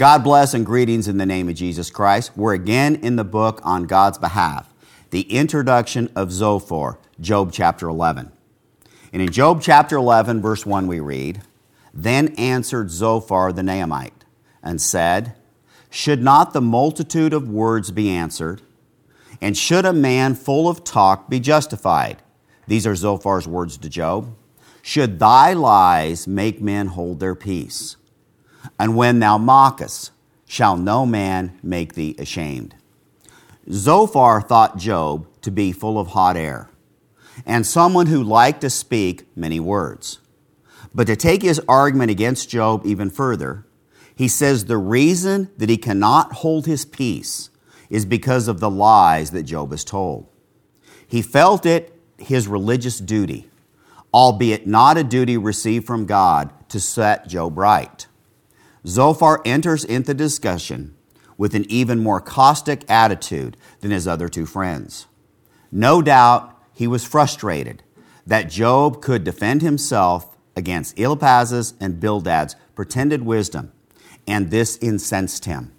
God bless and greetings in the name of Jesus Christ. We're again in the book on God's behalf, the introduction of Zophar, Job chapter 11. And in Job chapter 11, verse 1, we read, Then answered Zophar the Naamite and said, Should not the multitude of words be answered? And should a man full of talk be justified? These are Zophar's words to Job. Should thy lies make men hold their peace? And when thou mockest, shall no man make thee ashamed? Zophar thought Job to be full of hot air, and someone who liked to speak many words. But to take his argument against Job even further, he says the reason that he cannot hold his peace is because of the lies that Job has told. He felt it his religious duty, albeit not a duty received from God, to set Job right. Zophar enters into discussion with an even more caustic attitude than his other two friends. No doubt he was frustrated that Job could defend himself against Eliphaz's and Bildad's pretended wisdom, and this incensed him.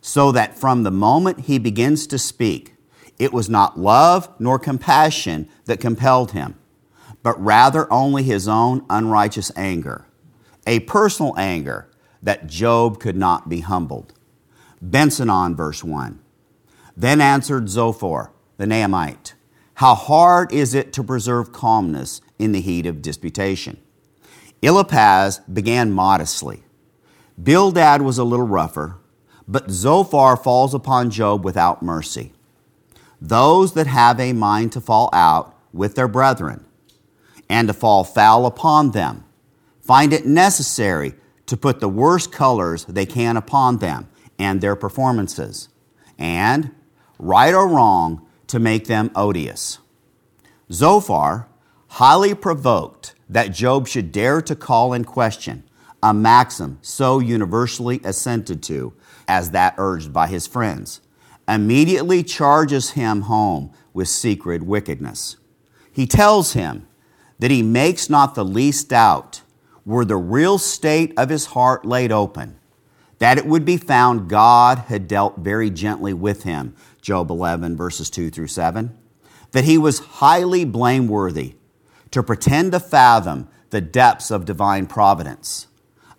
So that from the moment he begins to speak, it was not love nor compassion that compelled him, but rather only his own unrighteous anger, a personal anger that Job could not be humbled. Benson on verse 1. Then answered Zophar, the Naamite, How hard is it to preserve calmness in the heat of disputation? Eliphaz began modestly. Bildad was a little rougher, but Zophar falls upon Job without mercy. Those that have a mind to fall out with their brethren and to fall foul upon them find it necessary to put the worst colors they can upon them and their performances, and, right or wrong, to make them odious. Zophar, highly provoked that Job should dare to call in question a maxim so universally assented to as that urged by his friends, immediately charges him home with secret wickedness. He tells him that he makes not the least doubt were the real state of his heart laid open, that it would be found God had dealt very gently with him, Job 11, verses 2 through 7, that he was highly blameworthy to pretend to fathom the depths of divine providence,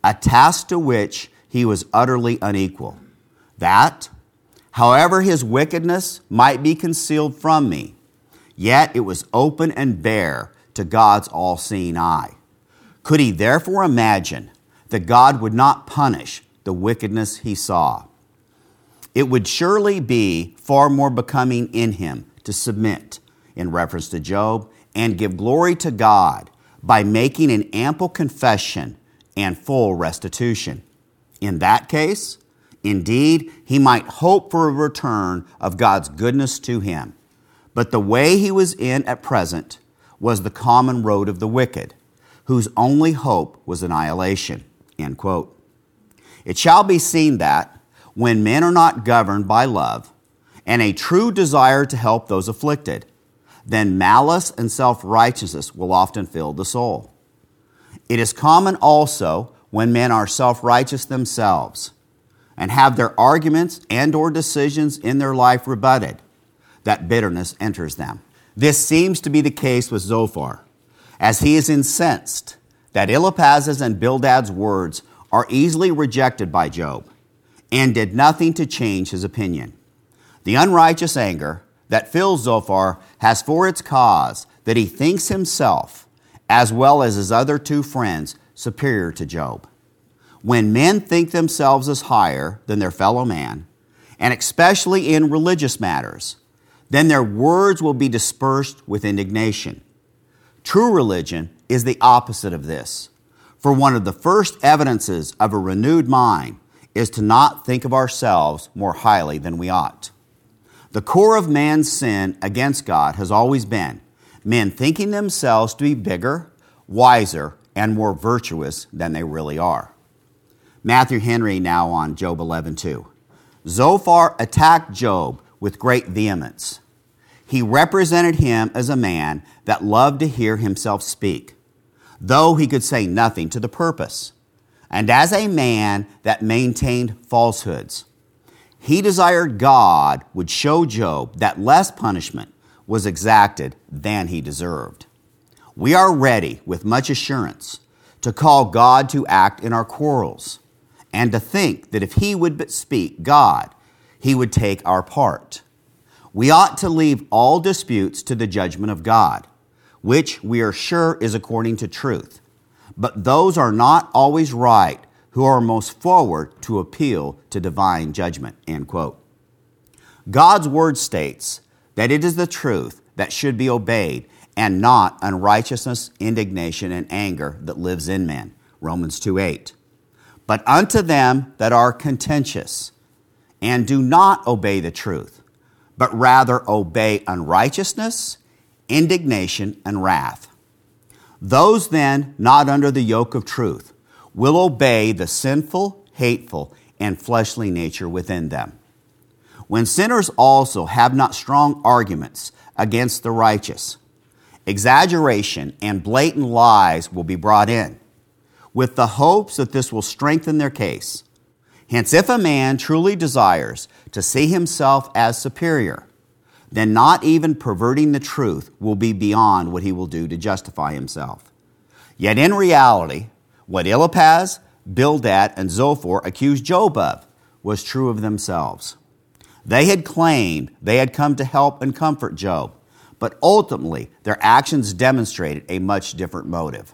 a task to which he was utterly unequal. That, however his wickedness might be concealed from me, yet it was open and bare to God's all seeing eye. Could he therefore imagine that God would not punish the wickedness he saw? It would surely be far more becoming in him to submit in reference to Job and give glory to God by making an ample confession and full restitution. In that case, indeed, he might hope for a return of God's goodness to him. But the way he was in at present was the common road of the wicked whose only hope was annihilation. End quote. It shall be seen that when men are not governed by love and a true desire to help those afflicted, then malice and self righteousness will often fill the soul. It is common also when men are self righteous themselves and have their arguments and or decisions in their life rebutted that bitterness enters them. This seems to be the case with Zophar as he is incensed that Eliphaz's and Bildad's words are easily rejected by Job, and did nothing to change his opinion. The unrighteous anger that fills Zophar has for its cause that he thinks himself, as well as his other two friends, superior to Job. When men think themselves as higher than their fellow man, and especially in religious matters, then their words will be dispersed with indignation. True religion is the opposite of this. For one of the first evidences of a renewed mind is to not think of ourselves more highly than we ought. The core of man's sin against God has always been men thinking themselves to be bigger, wiser, and more virtuous than they really are. Matthew Henry now on Job 11:2. Zophar attacked Job with great vehemence. He represented him as a man that loved to hear himself speak, though he could say nothing to the purpose. and as a man that maintained falsehoods. He desired God would show Job that less punishment was exacted than he deserved. We are ready with much assurance to call God to act in our quarrels and to think that if he would but speak God, he would take our part. We ought to leave all disputes to the judgment of God, which we are sure is according to truth but those are not always right who are most forward to appeal to divine judgment. End quote. God's word states that it is the truth that should be obeyed and not unrighteousness, indignation, and anger that lives in men. Romans 2 8. But unto them that are contentious and do not obey the truth, but rather obey unrighteousness, indignation, and wrath those then not under the yoke of truth will obey the sinful, hateful, and fleshly nature within them. When sinners also have not strong arguments against the righteous, exaggeration and blatant lies will be brought in, with the hopes that this will strengthen their case. Hence, if a man truly desires to see himself as superior, then not even perverting the truth will be beyond what he will do to justify himself. Yet in reality, what Eliphaz, Bildad, and Zophar accused Job of was true of themselves. They had claimed they had come to help and comfort Job, but ultimately their actions demonstrated a much different motive.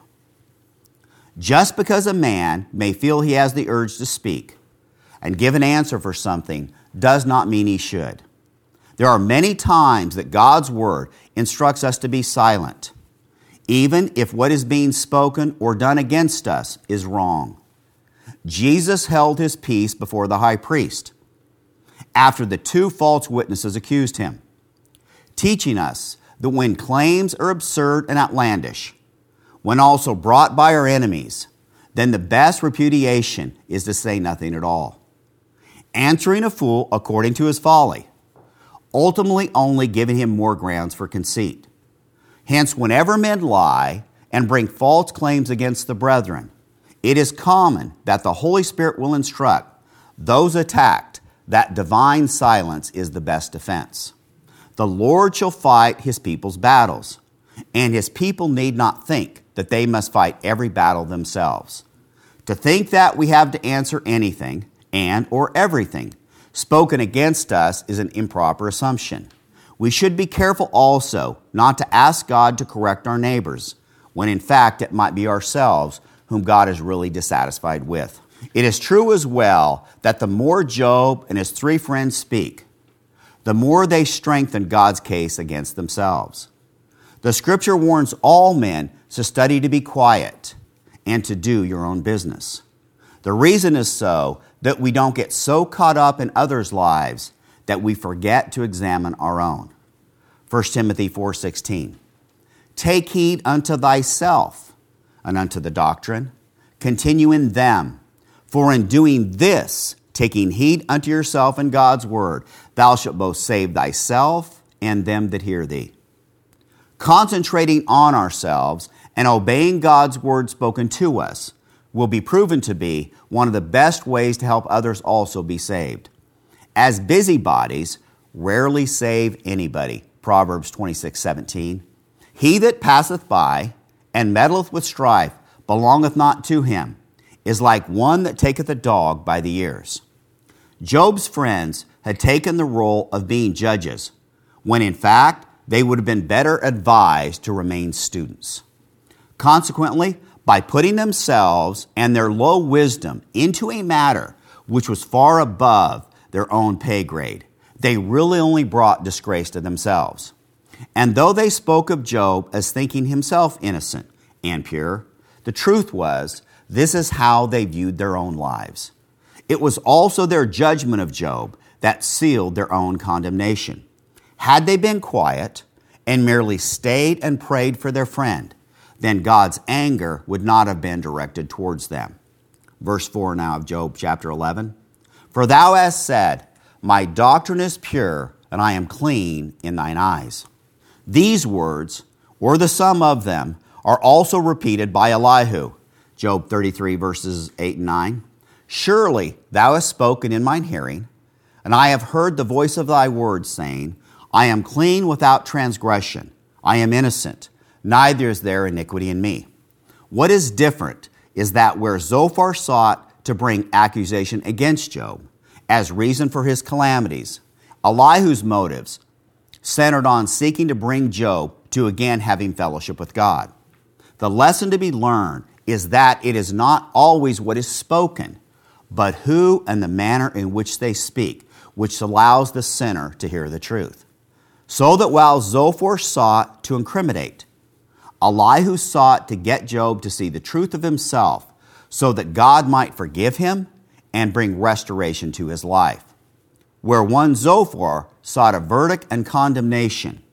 Just because a man may feel he has the urge to speak and give an answer for something does not mean he should. There are many times that God's word instructs us to be silent, even if what is being spoken or done against us is wrong. Jesus held his peace before the high priest after the two false witnesses accused him, teaching us that when claims are absurd and outlandish, when also brought by our enemies, then the best repudiation is to say nothing at all. Answering a fool according to his folly ultimately only giving him more grounds for conceit. Hence, whenever men lie and bring false claims against the brethren, it is common that the Holy Spirit will instruct those attacked that divine silence is the best defense. The Lord shall fight his people's battles, and his people need not think that they must fight every battle themselves. To think that we have to answer anything and or everything spoken against us is an improper assumption. We should be careful also not to ask God to correct our neighbors, when in fact it might be ourselves whom God is really dissatisfied with. It is true as well that the more Job and his three friends speak, the more they strengthen God's case against themselves. The scripture warns all men to study to be quiet and to do your own business. The reason is so that we don't get so caught up in others' lives that we forget to examine our own. 1 Timothy 4:16 Take heed unto thyself and unto the doctrine continue in them for in doing this taking heed unto yourself and God's word thou shalt both save thyself and them that hear thee concentrating on ourselves and obeying God's word spoken to us will be proven to be one of the best ways to help others also be saved. As busybodies rarely save anybody. Proverbs 26 17. He that passeth by and meddleth with strife belongeth not to him, is like one that taketh a dog by the ears. Job's friends had taken the role of being judges, when in fact they would have been better advised to remain students. Consequently, by putting themselves and their low wisdom into a matter which was far above their own pay grade. They really only brought disgrace to themselves. And though they spoke of Job as thinking himself innocent and pure, the truth was this is how they viewed their own lives. It was also their judgment of Job that sealed their own condemnation. Had they been quiet and merely stayed and prayed for their friend, then God's anger would not have been directed towards them. Verse 4 now of Job chapter 11 For thou hast said, My doctrine is pure, and I am clean in thine eyes. These words, or the sum of them, are also repeated by Elihu, Job 33, verses 8 and 9. Surely thou hast spoken in mine hearing, and I have heard the voice of thy words, saying, I am clean without transgression. I am innocent, neither is there iniquity in me. What is different is that where Zophar sought to bring accusation against Job as reason for his calamities, Elihu's motives centered on seeking to bring Job to again having fellowship with God. The lesson to be learned is that it is not always what is spoken, but who and the manner in which they speak, which allows the sinner to hear the truth. So that while Zophar sought to incriminate, Elihu sought to get Job to see the truth of himself so that God might forgive him and bring restoration to his life. Where one Zophar sought a verdict and condemnation,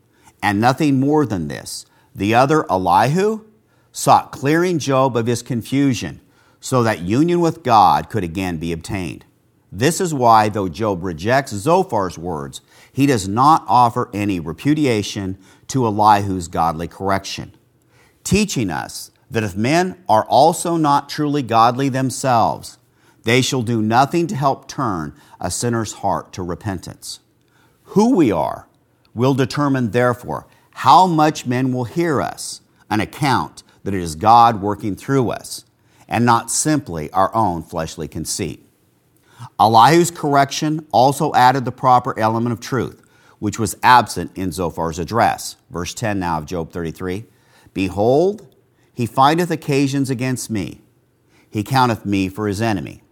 and nothing more than this, the other Elihu sought clearing Job of his confusion so that union with God could again be obtained. This is why, though Job rejects Zophar's words, he does not offer any repudiation to Elihu's godly correction, teaching us that if men are also not truly godly themselves, they shall do nothing to help turn a sinner's heart to repentance. Who we are will determine, therefore, how much men will hear us, an account that it is God working through us, and not simply our own fleshly conceit. Elihu's correction also added the proper element of truth, which was absent in Zophar's address. Verse 10 now of Job 33 Behold, he findeth occasions against me, he counteth me for his enemy.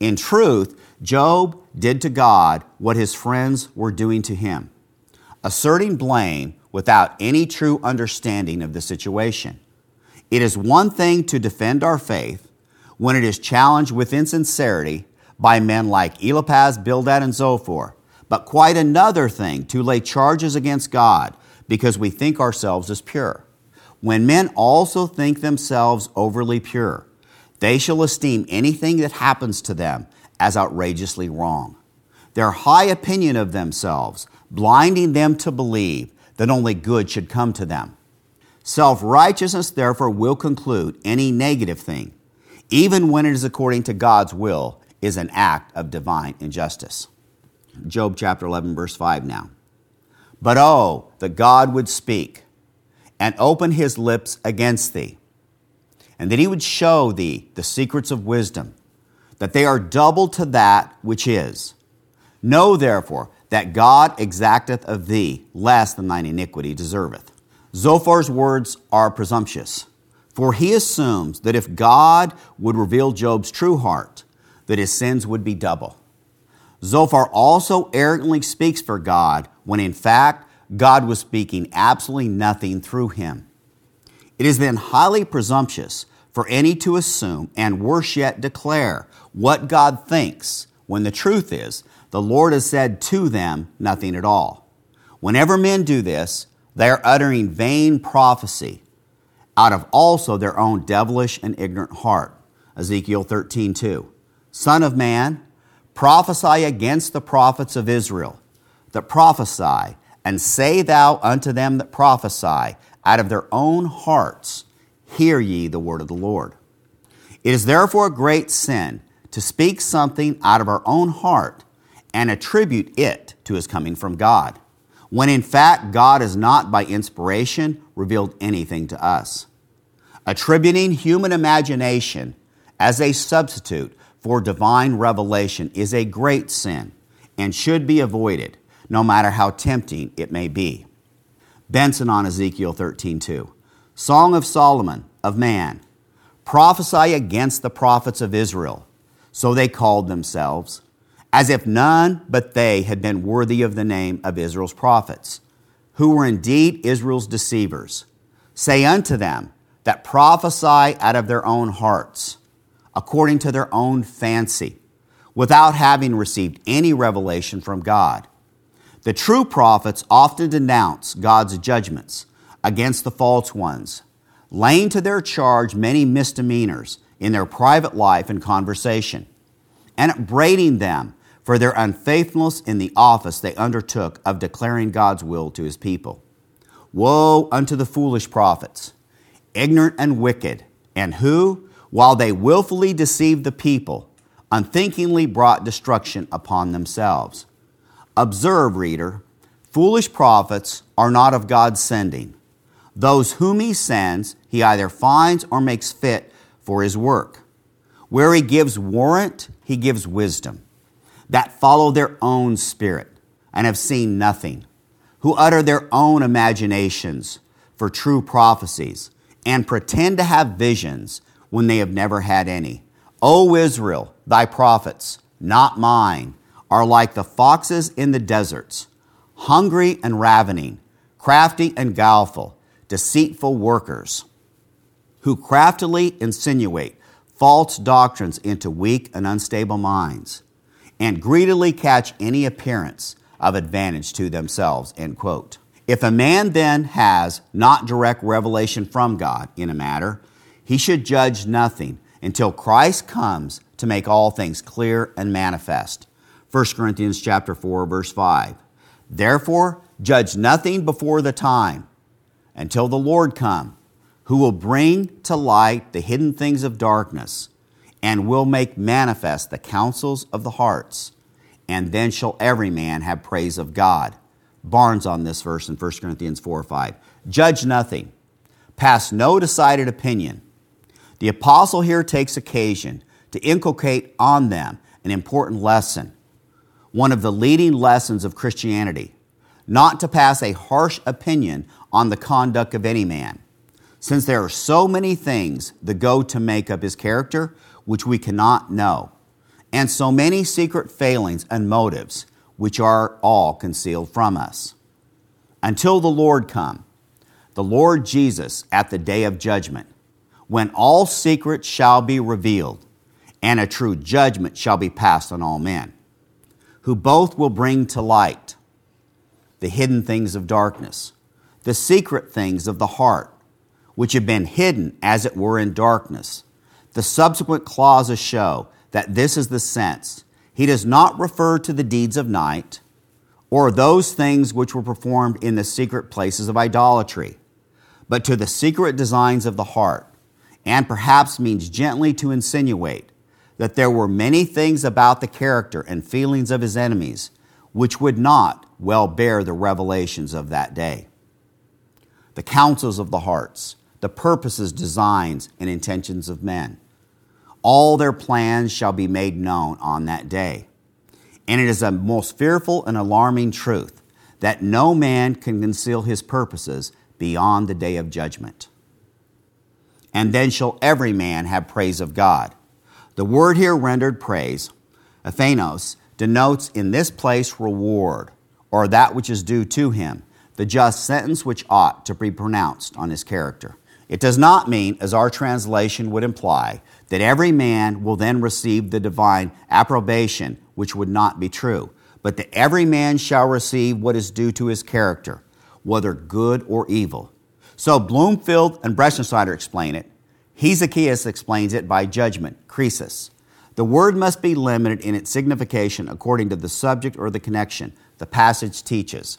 In truth, Job did to God what his friends were doing to him, asserting blame without any true understanding of the situation. It is one thing to defend our faith when it is challenged with insincerity by men like Eliphaz, Bildad, and Zophar, but quite another thing to lay charges against God because we think ourselves as pure. When men also think themselves overly pure, they shall esteem anything that happens to them as outrageously wrong. Their high opinion of themselves, blinding them to believe that only good should come to them. Self righteousness, therefore, will conclude any negative thing, even when it is according to God's will, is an act of divine injustice. Job chapter 11, verse 5 now. But oh, that God would speak and open his lips against thee and that he would show thee the secrets of wisdom, that they are double to that which is. Know therefore that God exacteth of thee less than thine iniquity deserveth. Zophar's words are presumptuous, for he assumes that if God would reveal Job's true heart, that his sins would be double. Zophar also arrogantly speaks for God when in fact God was speaking absolutely nothing through him. It is then highly presumptuous for any to assume and worse yet declare what God thinks when the truth is the Lord has said to them nothing at all. Whenever men do this, they are uttering vain prophecy out of also their own devilish and ignorant heart. Ezekiel 13, 2. Son of man, prophesy against the prophets of Israel that prophesy, and say thou unto them that prophesy out of their own hearts hear ye the word of the Lord. It is therefore a great sin to speak something out of our own heart and attribute it to his coming from God, when in fact God has not by inspiration revealed anything to us. Attributing human imagination as a substitute for divine revelation is a great sin and should be avoided, no matter how tempting it may be. Benson on Ezekiel 13:2. Song of Solomon, of man, prophesy against the prophets of Israel. So they called themselves, as if none but they had been worthy of the name of Israel's prophets, who were indeed Israel's deceivers. Say unto them that prophesy out of their own hearts, according to their own fancy, without having received any revelation from God. The true prophets often denounce God's judgments against the false ones, laying to their charge many misdemeanors in their private life and conversation, and upbraiding them for their unfaithfulness in the office they undertook of declaring God's will to his people. Woe unto the foolish prophets, ignorant and wicked, and who, while they willfully deceived the people, unthinkingly brought destruction upon themselves. Observe, reader, foolish prophets are not of God's sending. Those whom he sends, he either finds or makes fit for his work. Where he gives warrant, he gives wisdom, that follow their own spirit and have seen nothing, who utter their own imaginations for true prophecies and pretend to have visions when they have never had any. O Israel, thy prophets, not mine, are like the foxes in the deserts, hungry and ravening, crafty and guileful, deceitful workers, who craftily insinuate false doctrines into weak and unstable minds, and greedily catch any appearance of advantage to themselves. End quote. If a man then has not direct revelation from God in a matter, he should judge nothing until Christ comes to make all things clear and manifest. 1 Corinthians chapter 4 verse 5. Therefore, judge nothing before the time until the Lord come, who will bring to light the hidden things of darkness and will make manifest the counsels of the hearts. And then shall every man have praise of God. Barnes on this verse in 1 Corinthians 4 5. Judge nothing, pass no decided opinion the apostle here takes occasion to inculcate on them an important lesson, one of the leading lessons of Christianity, not to pass a harsh opinion on the conduct of any man, since there are so many things that go to make up his character which we cannot know, and so many secret failings and motives which are all concealed from us. Until the Lord come, the Lord Jesus at the day of judgment, when all secrets shall be revealed, and a true judgment shall be passed on all men, who both will bring to light the hidden things of darkness, the secret things of the heart, which have been hidden, as it were, in darkness. The subsequent clauses show that this is the sense. He does not refer to the deeds of night or those things which were performed in the secret places of idolatry, but to the secret designs of the heart and perhaps means gently to insinuate that there were many things about the character and feelings of his enemies which would not well bear the revelations of that day. The counsels of the hearts, the purposes, designs, and intentions of men. All their plans shall be made known on that day. And it is a most fearful and alarming truth that no man can conceal his purposes beyond the day of judgment and then shall every man have praise of God. The word here rendered praise, epainos, denotes in this place reward, or that which is due to him, the just sentence which ought to be pronounced on his character. It does not mean, as our translation would imply, that every man will then receive the divine approbation, which would not be true, but that every man shall receive what is due to his character, whether good or evil. So Bloomfield and Bretschneider explain it. Hesychius explains it by judgment, krisis. The word must be limited in its signification according to the subject or the connection. The passage teaches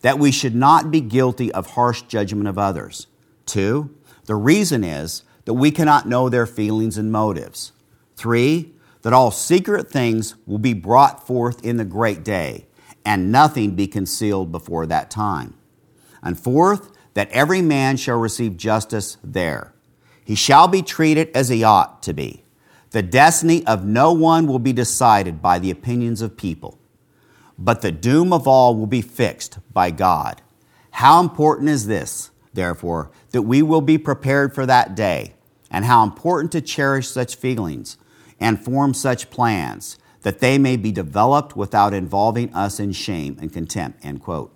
that we should not be guilty of harsh judgment of others. Two, the reason is that we cannot know their feelings and motives. Three, that all secret things will be brought forth in the great day, and nothing be concealed before that time. And fourth, that every man shall receive justice there. He shall be treated as he ought to be. The destiny of no one will be decided by the opinions of people, but the doom of all will be fixed by God. How important is this, therefore, that we will be prepared for that day, and how important to cherish such feelings and form such plans that they may be developed without involving us in shame and contempt. End quote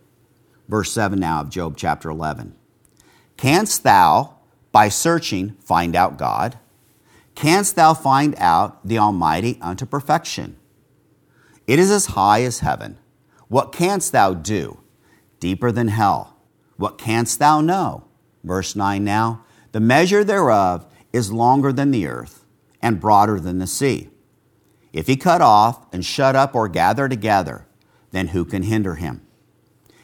verse 7 now of Job chapter 11. Canst thou, by searching, find out God? Canst thou find out the Almighty unto perfection? It is as high as heaven. What canst thou do? Deeper than hell. What canst thou know? Verse 9 now. The measure thereof is longer than the earth and broader than the sea. If he cut off and shut up or gather together, then who can hinder him?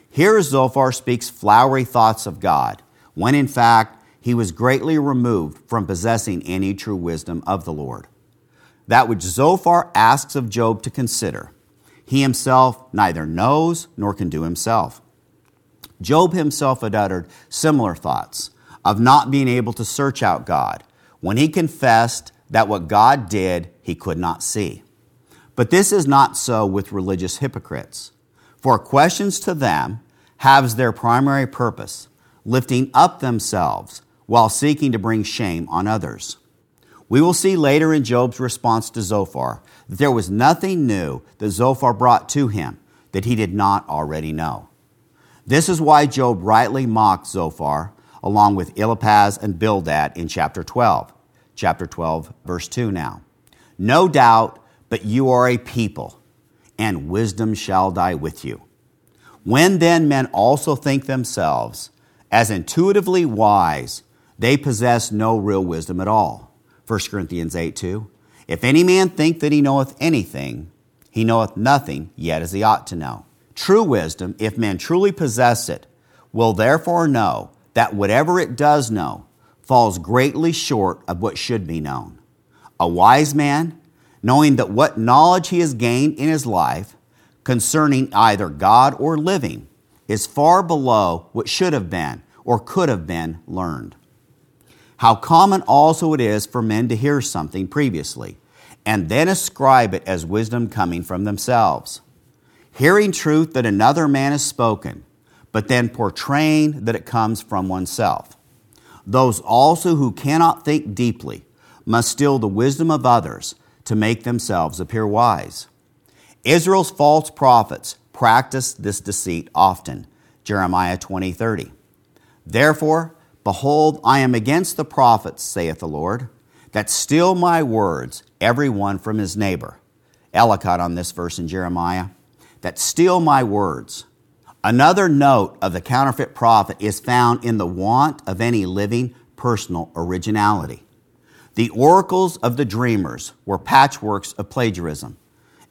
Here Zophar speaks flowery thoughts of God, when in fact he was greatly removed from possessing any true wisdom of the Lord. That which Zophar asks of Job to consider, he himself neither knows nor can do himself. Job himself had uttered similar thoughts of not being able to search out God when he confessed that what God did he could not see. But this is not so with religious hypocrites. For questions to them has their primary purpose, lifting up themselves while seeking to bring shame on others. We will see later in Job's response to Zophar that there was nothing new that Zophar brought to him that he did not already know. This is why Job rightly mocked Zophar along with Eliphaz and Bildad in chapter 12. Chapter 12, verse 2 now. No doubt, but you are a people, and wisdom shall die with you. When then men also think themselves as intuitively wise, they possess no real wisdom at all. 1 Corinthians 8 2. If any man think that he knoweth anything, he knoweth nothing yet as he ought to know. True wisdom, if men truly possess it, will therefore know that whatever it does know falls greatly short of what should be known. A wise man, knowing that what knowledge he has gained in his life concerning either God or living is far below what should have been or could have been learned. How common also it is for men to hear something previously and then ascribe it as wisdom coming from themselves. Hearing truth that another man has spoken but then portraying that it comes from oneself. Those also who cannot think deeply must steal the wisdom of others to make themselves appear wise. Israel's false prophets practiced this deceit often. Jeremiah 20, 30. Therefore, behold, I am against the prophets, saith the Lord, that steal my words, every one from his neighbor. Ellicott on this verse in Jeremiah, that steal my words. Another note of the counterfeit prophet is found in the want of any living personal originality. The oracles of the dreamers were patchworks of plagiarism,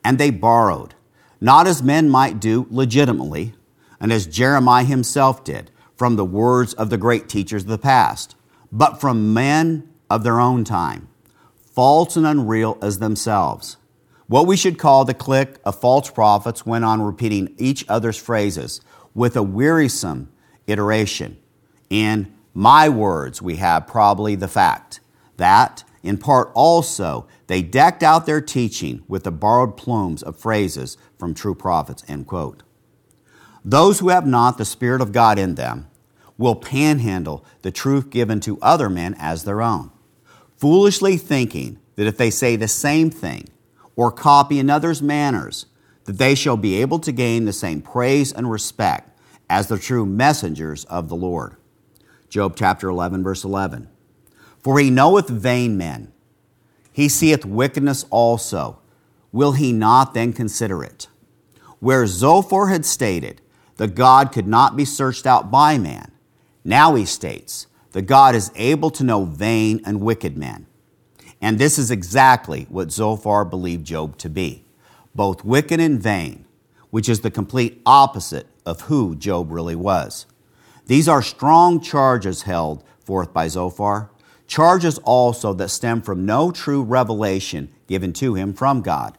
and they borrowed, not as men might do legitimately, and as Jeremiah himself did, from the words of the great teachers of the past, but from men of their own time, false and unreal as themselves. What we should call the clique of false prophets went on repeating each other's phrases with a wearisome iteration. In my words, we have probably the fact that, in part also, they decked out their teaching with the borrowed plumes of phrases from true prophets. End quote. Those who have not the Spirit of God in them will panhandle the truth given to other men as their own, foolishly thinking that if they say the same thing, or copy another's manners, that they shall be able to gain the same praise and respect as the true messengers of the Lord. Job chapter 11, verse 11. For he knoweth vain men, he seeth wickedness also. Will he not then consider it? Where Zophar had stated that God could not be searched out by man, now he states that God is able to know vain and wicked men. And this is exactly what Zophar believed Job to be both wicked and vain, which is the complete opposite of who Job really was. These are strong charges held forth by Zophar, charges also that stem from no true revelation given to him from God,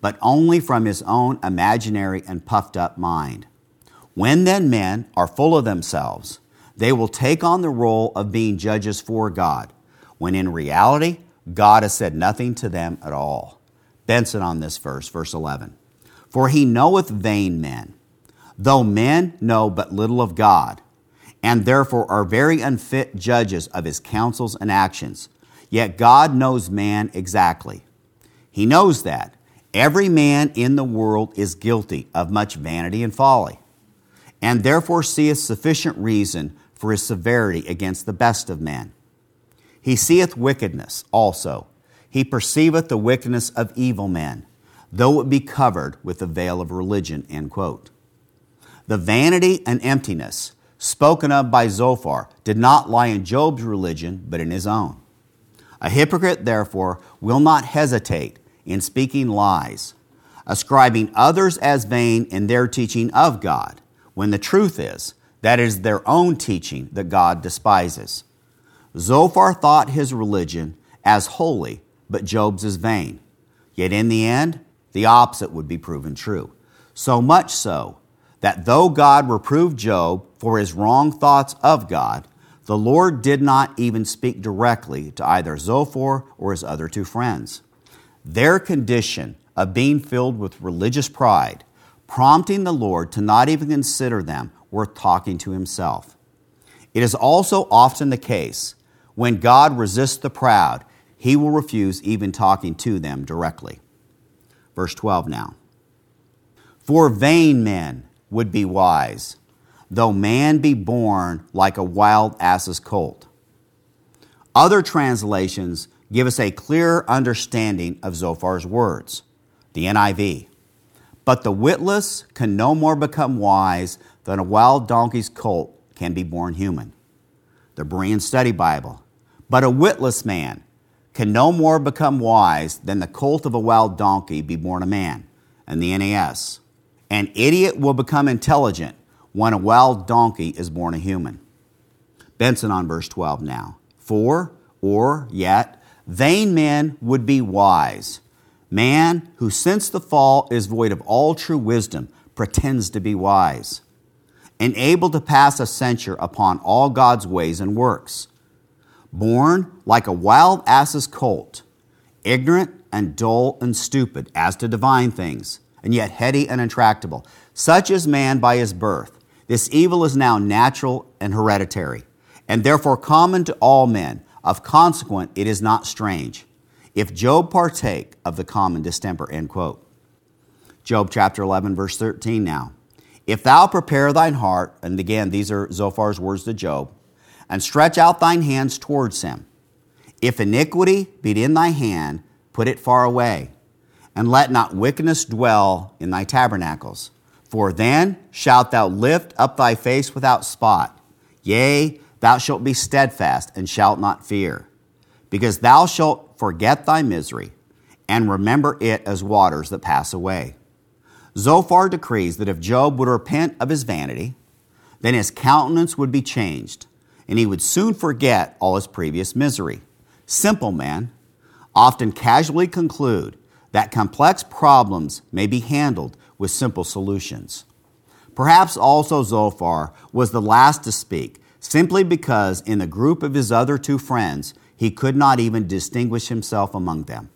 but only from his own imaginary and puffed up mind. When then men are full of themselves, they will take on the role of being judges for God, when in reality, God has said nothing to them at all. Benson on this verse, verse 11. For he knoweth vain men, though men know but little of God, and therefore are very unfit judges of his counsels and actions. Yet God knows man exactly. He knows that every man in the world is guilty of much vanity and folly, and therefore seeth sufficient reason for his severity against the best of men. He seeth wickedness also. He perceiveth the wickedness of evil men, though it be covered with the veil of religion. End quote. The vanity and emptiness spoken of by Zophar did not lie in Job's religion, but in his own. A hypocrite, therefore, will not hesitate in speaking lies, ascribing others as vain in their teaching of God, when the truth is that is their own teaching that God despises. Zophar thought his religion as holy, but Job's is vain. Yet in the end, the opposite would be proven true. So much so that though God reproved Job for his wrong thoughts of God, the Lord did not even speak directly to either Zophar or his other two friends. Their condition of being filled with religious pride, prompting the Lord to not even consider them worth talking to himself. It is also often the case when God resists the proud, he will refuse even talking to them directly. Verse 12 now. For vain men would be wise, though man be born like a wild ass's colt. Other translations give us a clearer understanding of Zophar's words. The NIV. But the witless can no more become wise than a wild donkey's colt can be born human. The Berean Study Bible. But a witless man can no more become wise than the colt of a wild donkey be born a man. And the NAS. An idiot will become intelligent when a wild donkey is born a human. Benson on verse 12 now. For, or, yet, vain men would be wise. Man who since the fall is void of all true wisdom pretends to be wise, and able to pass a censure upon all God's ways and works. Born like a wild ass's colt, ignorant and dull and stupid as to divine things and yet heady and intractable. Such is man by his birth. This evil is now natural and hereditary, and therefore common to all men. Of consequent, it is not strange. If Job partake of the common distemper, end quote. Job chapter 11, verse 13 now. If thou prepare thine heart, and again, these are Zophar's words to Job, and stretch out thine hands towards him. If iniquity be in thy hand, put it far away and let not wickedness dwell in thy tabernacles. For then shalt thou lift up thy face without spot. Yea, thou shalt be steadfast and shalt not fear, because thou shalt forget thy misery and remember it as waters that pass away. Zophar decrees that if Job would repent of his vanity, then his countenance would be changed, and he would soon forget all his previous misery. Simple men often casually conclude that complex problems may be handled with simple solutions. Perhaps also Zophar was the last to speak, simply because in the group of his other two friends, he could not even distinguish himself among them.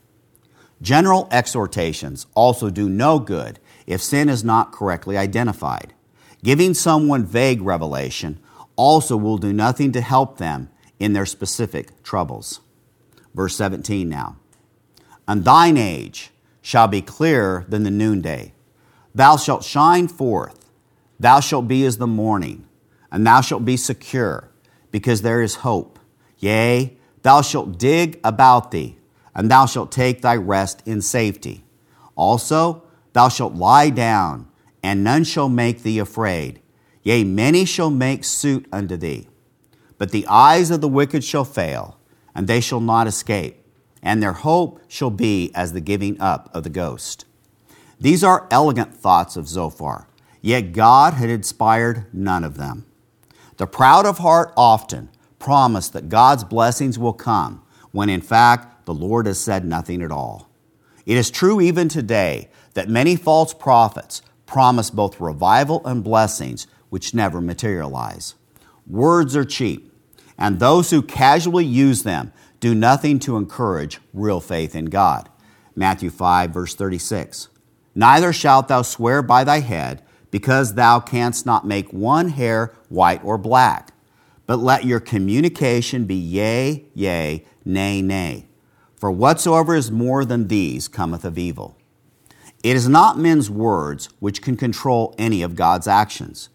General exhortations also do no good if sin is not correctly identified. Giving someone vague revelation also will do nothing to help them in their specific troubles. Verse 17 now and thine age shall be clearer than the noonday. Thou shalt shine forth, thou shalt be as the morning, and thou shalt be secure, because there is hope. Yea, thou shalt dig about thee, and thou shalt take thy rest in safety. Also, thou shalt lie down, and none shall make thee afraid. Yea, many shall make suit unto thee. But the eyes of the wicked shall fail, and they shall not escape and their hope shall be as the giving up of the ghost. These are elegant thoughts of Zophar, yet God had inspired none of them. The proud of heart often promise that God's blessings will come, when in fact the Lord has said nothing at all. It is true even today that many false prophets promise both revival and blessings which never materialize. Words are cheap, and those who casually use them do nothing to encourage real faith in God. Matthew 5, verse 36. Neither shalt thou swear by thy head, because thou canst not make one hair white or black. But let your communication be yea, yea, nay, nay. For whatsoever is more than these cometh of evil. It is not men's words which can control any of God's actions.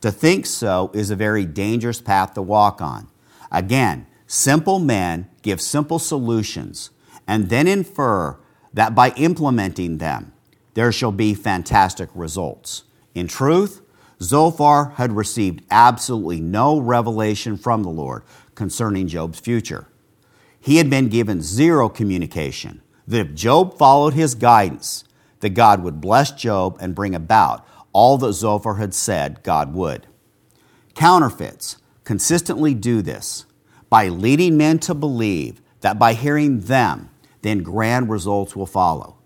To think so is a very dangerous path to walk on. Again, Simple men give simple solutions and then infer that by implementing them, there shall be fantastic results. In truth, Zophar had received absolutely no revelation from the Lord concerning Job's future. He had been given zero communication that if Job followed his guidance, that God would bless Job and bring about all that Zophar had said God would. Counterfeits consistently do this by leading men to believe that by hearing them, then grand results will follow.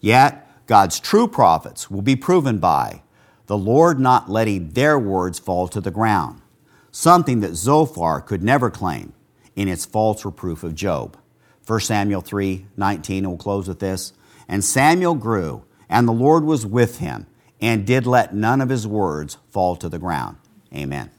Yet, God's true prophets will be proven by the Lord not letting their words fall to the ground, something that Zophar could never claim in its false reproof of Job. 1 Samuel 3 19, and we'll close with this. And Samuel grew, and the Lord was with him, and did let none of his words fall to the ground. Amen.